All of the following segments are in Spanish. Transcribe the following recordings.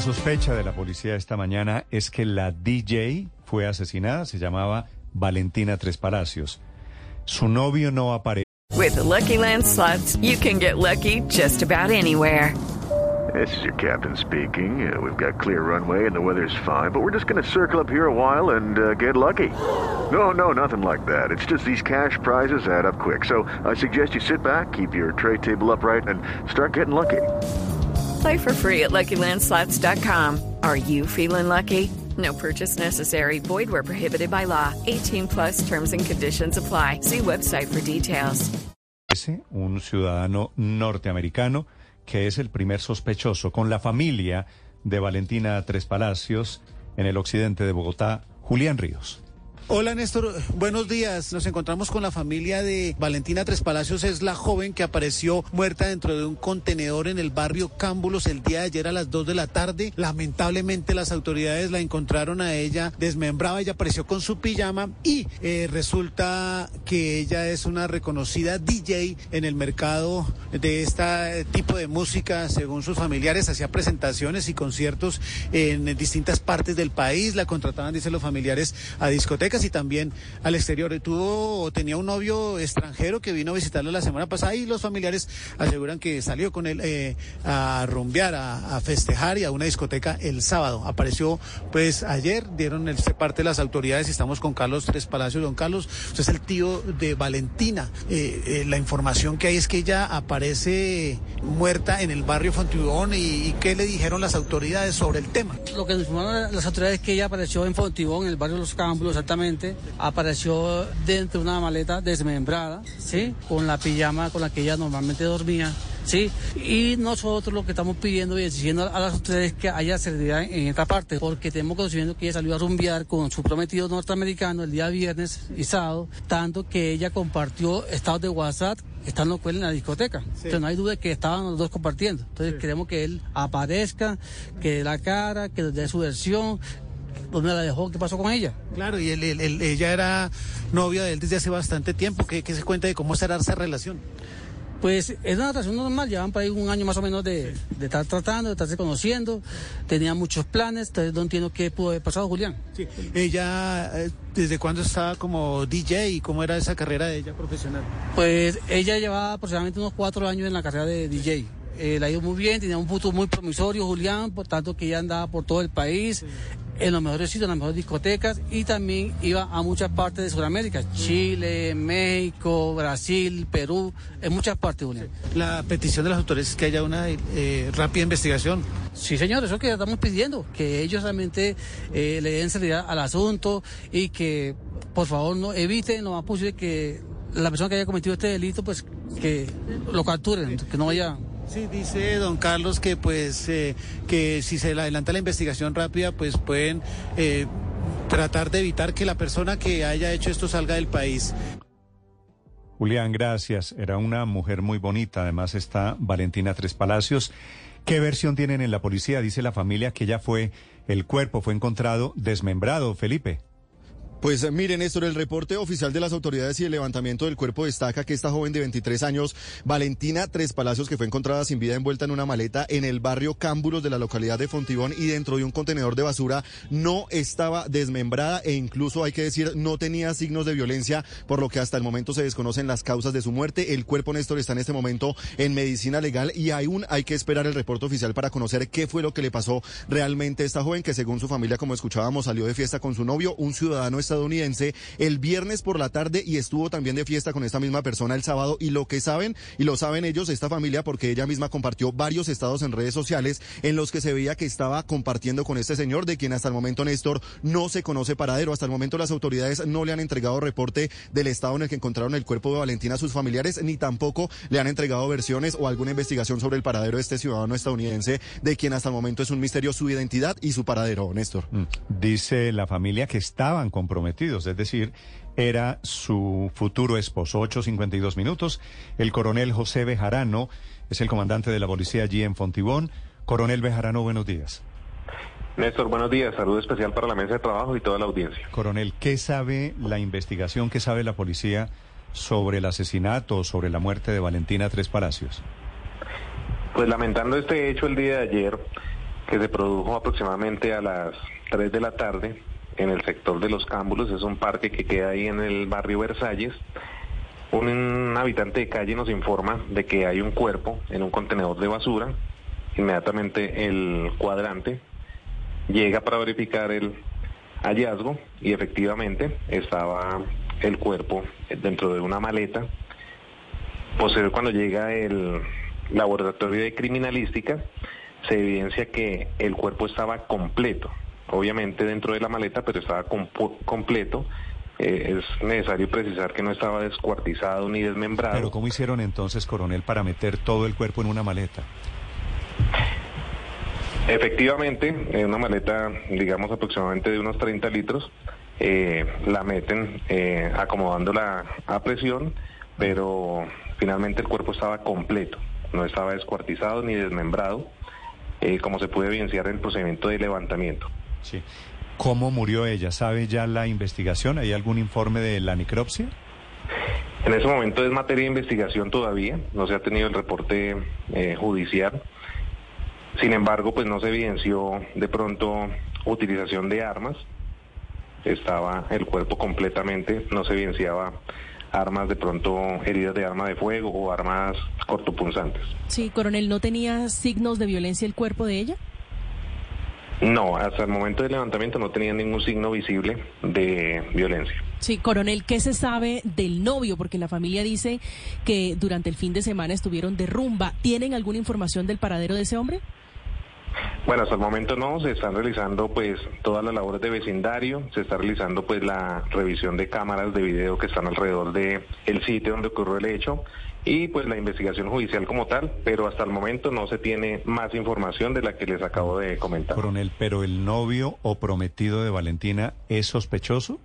La sospecha de la policía esta mañana es que la DJ fue asesinada. Se llamaba Valentina Tres Palacios. Su novio no aparece. With the Lucky Land slots, you can get lucky just about anywhere. This is your captain speaking. Uh, we've got clear runway and the weather's fine, but we're just going to circle up here a while and uh, get lucky. No, no, nothing like that. It's just these cash prizes add up quick. So I suggest you sit back, keep your tray table upright, and start getting lucky. Play for free at LuckyLandSlots.com. Are you feeling lucky? No purchase necessary. Void where prohibited by law. 18 plus terms and conditions apply. See website for details. Un ciudadano norteamericano que es el primer sospechoso con la familia de Valentina Tres Palacios en el occidente de Bogotá, Julián Ríos. Hola Néstor, buenos días. Nos encontramos con la familia de Valentina Tres Palacios, es la joven que apareció muerta dentro de un contenedor en el barrio Cámbulos el día de ayer a las 2 de la tarde. Lamentablemente las autoridades la encontraron a ella desmembrada, ella apareció con su pijama y eh, resulta que ella es una reconocida DJ en el mercado de este tipo de música, según sus familiares, hacía presentaciones y conciertos en distintas partes del país, la contrataban, dicen los familiares, a discotecas y también al exterior. Tuvo, tenía un novio extranjero que vino a visitarla la semana pasada y los familiares aseguran que salió con él eh, a rumbear, a, festejar y a una discoteca el sábado. Apareció pues ayer, dieron el parte las autoridades y estamos con Carlos Tres Palacios. Don Carlos, es el tío de Valentina. Eh, eh, la información que hay es que ella aparece muerta en el barrio Fontibón y, y ¿qué le dijeron las autoridades sobre el tema? Lo que nos informaron las autoridades es que ella apareció en Fontibón, en el barrio Los Cámbulos, exactamente apareció dentro de una maleta desmembrada, ¿sí? Con la pijama con la que ella normalmente dormía. ¿sí? Y nosotros lo que estamos pidiendo y exigiendo a las autoridades que haya seguridad en esta parte, porque tenemos conocimiento que ella salió a rumbear con su prometido norteamericano el día viernes y sábado, tanto que ella compartió estados de WhatsApp estando con él en la discoteca. Sí. Entonces no hay duda que estaban los dos compartiendo. Entonces sí. queremos que él aparezca, que dé la cara, que dé su versión, dónde la dejó, qué pasó con ella. Claro, y él, él, él, ella era novia de él desde hace bastante tiempo. ¿Qué, qué se cuenta de cómo será esa relación? Pues es una relación normal, llevan por ahí un año más o menos de, de estar tratando, de estarse conociendo, tenía muchos planes, entonces no entiendo qué pudo haber pasado, Julián. Sí. Ella, ¿desde cuándo estaba como DJ y cómo era esa carrera de ella profesional? Pues ella llevaba aproximadamente unos cuatro años en la carrera de DJ. Eh, la ha ido muy bien, tenía un futuro muy promisorio, Julián, por tanto que ella andaba por todo el país. Sí en los mejores sitios, en las mejores discotecas y también iba a muchas partes de Sudamérica, Chile, México, Brasil, Perú, en muchas partes, Julián. La petición de las autoridades es que haya una eh, rápida investigación. Sí, señor, eso es lo que estamos pidiendo, que ellos realmente eh, le den seriedad al asunto y que por favor no eviten lo más posible que la persona que haya cometido este delito, pues que lo capturen, que no vaya Sí, dice don Carlos que pues eh, que si se le adelanta la investigación rápida, pues pueden eh, tratar de evitar que la persona que haya hecho esto salga del país. Julián, gracias. Era una mujer muy bonita. Además está Valentina Tres Palacios. ¿Qué versión tienen en la policía? Dice la familia que ya fue, el cuerpo fue encontrado desmembrado, Felipe. Pues miren, Néstor, el reporte oficial de las autoridades y el levantamiento del cuerpo destaca que esta joven de 23 años, Valentina Tres Palacios, que fue encontrada sin vida envuelta en una maleta en el barrio Cámbulos de la localidad de Fontibón y dentro de un contenedor de basura, no estaba desmembrada e incluso, hay que decir, no tenía signos de violencia, por lo que hasta el momento se desconocen las causas de su muerte. El cuerpo, Néstor, está en este momento en medicina legal y aún hay que esperar el reporte oficial para conocer qué fue lo que le pasó realmente a esta joven que según su familia, como escuchábamos, salió de fiesta con su novio, un ciudadano estadounidense el viernes por la tarde y estuvo también de fiesta con esta misma persona el sábado. Y lo que saben, y lo saben ellos, esta familia, porque ella misma compartió varios estados en redes sociales en los que se veía que estaba compartiendo con este señor, de quien hasta el momento Néstor no se conoce paradero. Hasta el momento las autoridades no le han entregado reporte del estado en el que encontraron el cuerpo de Valentina a sus familiares, ni tampoco le han entregado versiones o alguna investigación sobre el paradero de este ciudadano estadounidense, de quien hasta el momento es un misterio su identidad y su paradero, Néstor. Mm. Dice la familia que estaban comprometidos, es decir, era su futuro esposo. 8.52 minutos. El coronel José Bejarano es el comandante de la policía allí en Fontibón. Coronel Bejarano, buenos días. Néstor, buenos días. Saludo especial para la mesa de trabajo y toda la audiencia. Coronel, ¿qué sabe la investigación, qué sabe la policía sobre el asesinato, sobre la muerte de Valentina Tres Palacios? Pues lamentando este hecho el día de ayer, que se produjo aproximadamente a las 3 de la tarde en el sector de Los Cámbulos, es un parque que queda ahí en el barrio Versalles. Un habitante de calle nos informa de que hay un cuerpo en un contenedor de basura. Inmediatamente el cuadrante llega para verificar el hallazgo y efectivamente estaba el cuerpo dentro de una maleta. Posterior cuando llega el laboratorio de criminalística, se evidencia que el cuerpo estaba completo, obviamente dentro de la maleta, pero estaba completo. Eh, es necesario precisar que no estaba descuartizado ni desmembrado. Pero ¿cómo hicieron entonces, coronel, para meter todo el cuerpo en una maleta? Efectivamente, en una maleta, digamos aproximadamente de unos 30 litros, eh, la meten eh, acomodándola a presión, pero finalmente el cuerpo estaba completo, no estaba descuartizado ni desmembrado, como se puede evidenciar en el procedimiento de levantamiento. Sí. ¿Cómo murió ella? ¿Sabe ya la investigación? ¿Hay algún informe de la necropsia? En ese momento es materia de investigación todavía, no se ha tenido el reporte eh, judicial. Sin embargo, pues no se evidenció de pronto utilización de armas. Estaba el cuerpo completamente, no se evidenciaba armas de pronto heridas de arma de fuego o armas cortopunzantes. Sí, coronel, ¿no tenía signos de violencia el cuerpo de ella? No, hasta el momento del levantamiento no tenía ningún signo visible de violencia. Sí, coronel, ¿qué se sabe del novio? Porque la familia dice que durante el fin de semana estuvieron de rumba. ¿Tienen alguna información del paradero de ese hombre? Bueno, hasta el momento no, se están realizando pues todas las labores de vecindario, se está realizando pues la revisión de cámaras de video que están alrededor de el sitio donde ocurrió el hecho y pues la investigación judicial como tal, pero hasta el momento no se tiene más información de la que les acabo de comentar. Coronel, pero el novio o prometido de Valentina es sospechoso?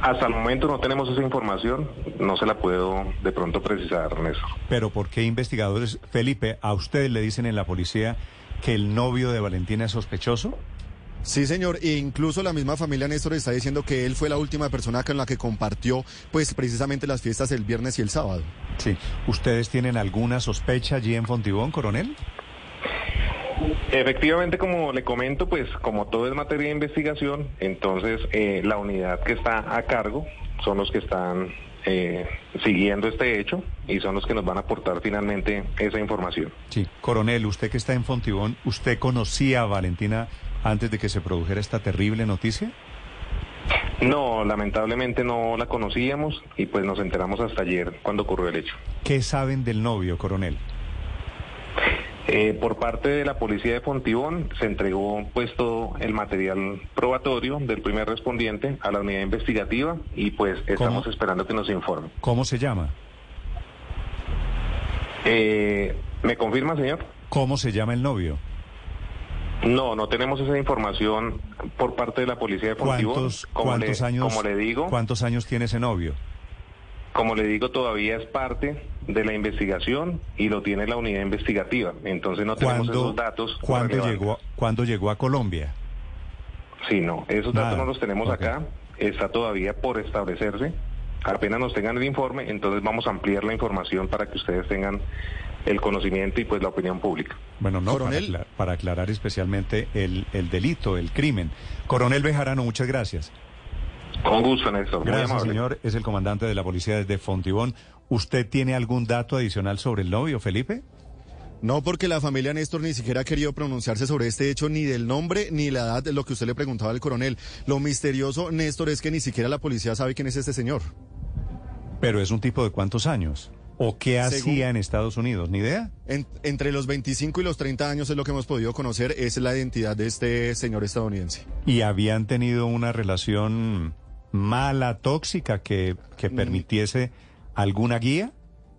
Hasta el momento no tenemos esa información, no se la puedo de pronto precisar, Ernesto. Pero ¿por qué investigadores, Felipe, a ustedes le dicen en la policía que el novio de Valentina es sospechoso? Sí, señor. E incluso la misma familia Néstor está diciendo que él fue la última persona con la que compartió, pues, precisamente las fiestas el viernes y el sábado. Sí. ¿Ustedes tienen alguna sospecha allí en Fontibón, coronel? Efectivamente, como le comento, pues como todo es materia de investigación, entonces eh, la unidad que está a cargo son los que están eh, siguiendo este hecho y son los que nos van a aportar finalmente esa información. Sí, coronel, usted que está en Fontibón, ¿usted conocía a Valentina antes de que se produjera esta terrible noticia? No, lamentablemente no la conocíamos y pues nos enteramos hasta ayer cuando ocurrió el hecho. ¿Qué saben del novio, coronel? Eh, por parte de la policía de Fontibón se entregó pues todo el material probatorio del primer respondiente a la unidad investigativa y pues estamos esperando que nos informe. ¿Cómo se llama? Eh, ¿Me confirma, señor? ¿Cómo se llama el novio? No, no tenemos esa información por parte de la policía de Fontibón. ¿Cuántos, cuántos años? Como le digo. ¿Cuántos años tiene ese novio? Como le digo, todavía es parte de la investigación y lo tiene la unidad investigativa. Entonces no tenemos esos datos. ¿Cuándo llegó, ¿Cuándo llegó a Colombia? Sí, no, esos datos no los tenemos acá. Está todavía por establecerse. Apenas nos tengan el informe, entonces vamos a ampliar la información para que ustedes tengan el conocimiento y pues la opinión pública. Bueno, no, para, para, aclarar especialmente el, el delito, el crimen. Coronel Bejarano, muchas gracias. Con gusto, Néstor. Gracias, señor. Es el comandante de la policía desde Fontibón. ¿Usted tiene algún dato adicional sobre el novio, Felipe? No, porque la familia Néstor ni siquiera ha querido pronunciarse sobre este hecho, ni del nombre, ni la edad de lo que usted le preguntaba al coronel. Lo misterioso, Néstor, es que ni siquiera la policía sabe quién es este señor. Pero es un tipo de cuántos años. ¿O qué hacía en Estados Unidos? ¿Ni idea? entre los 25 y los 30 años es lo que hemos podido conocer, es la identidad de este señor estadounidense. ¿Y habían tenido una relación mala, tóxica, que, que mm. permitiese alguna guía?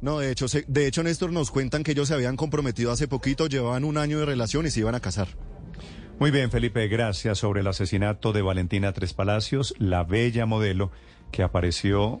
No, de hecho, de hecho, Néstor, nos cuentan que ellos se habían comprometido hace poquito, llevaban un año de relación y se iban a casar. Muy bien, Felipe, gracias sobre el asesinato de Valentina Tres Palacios, la bella modelo que apareció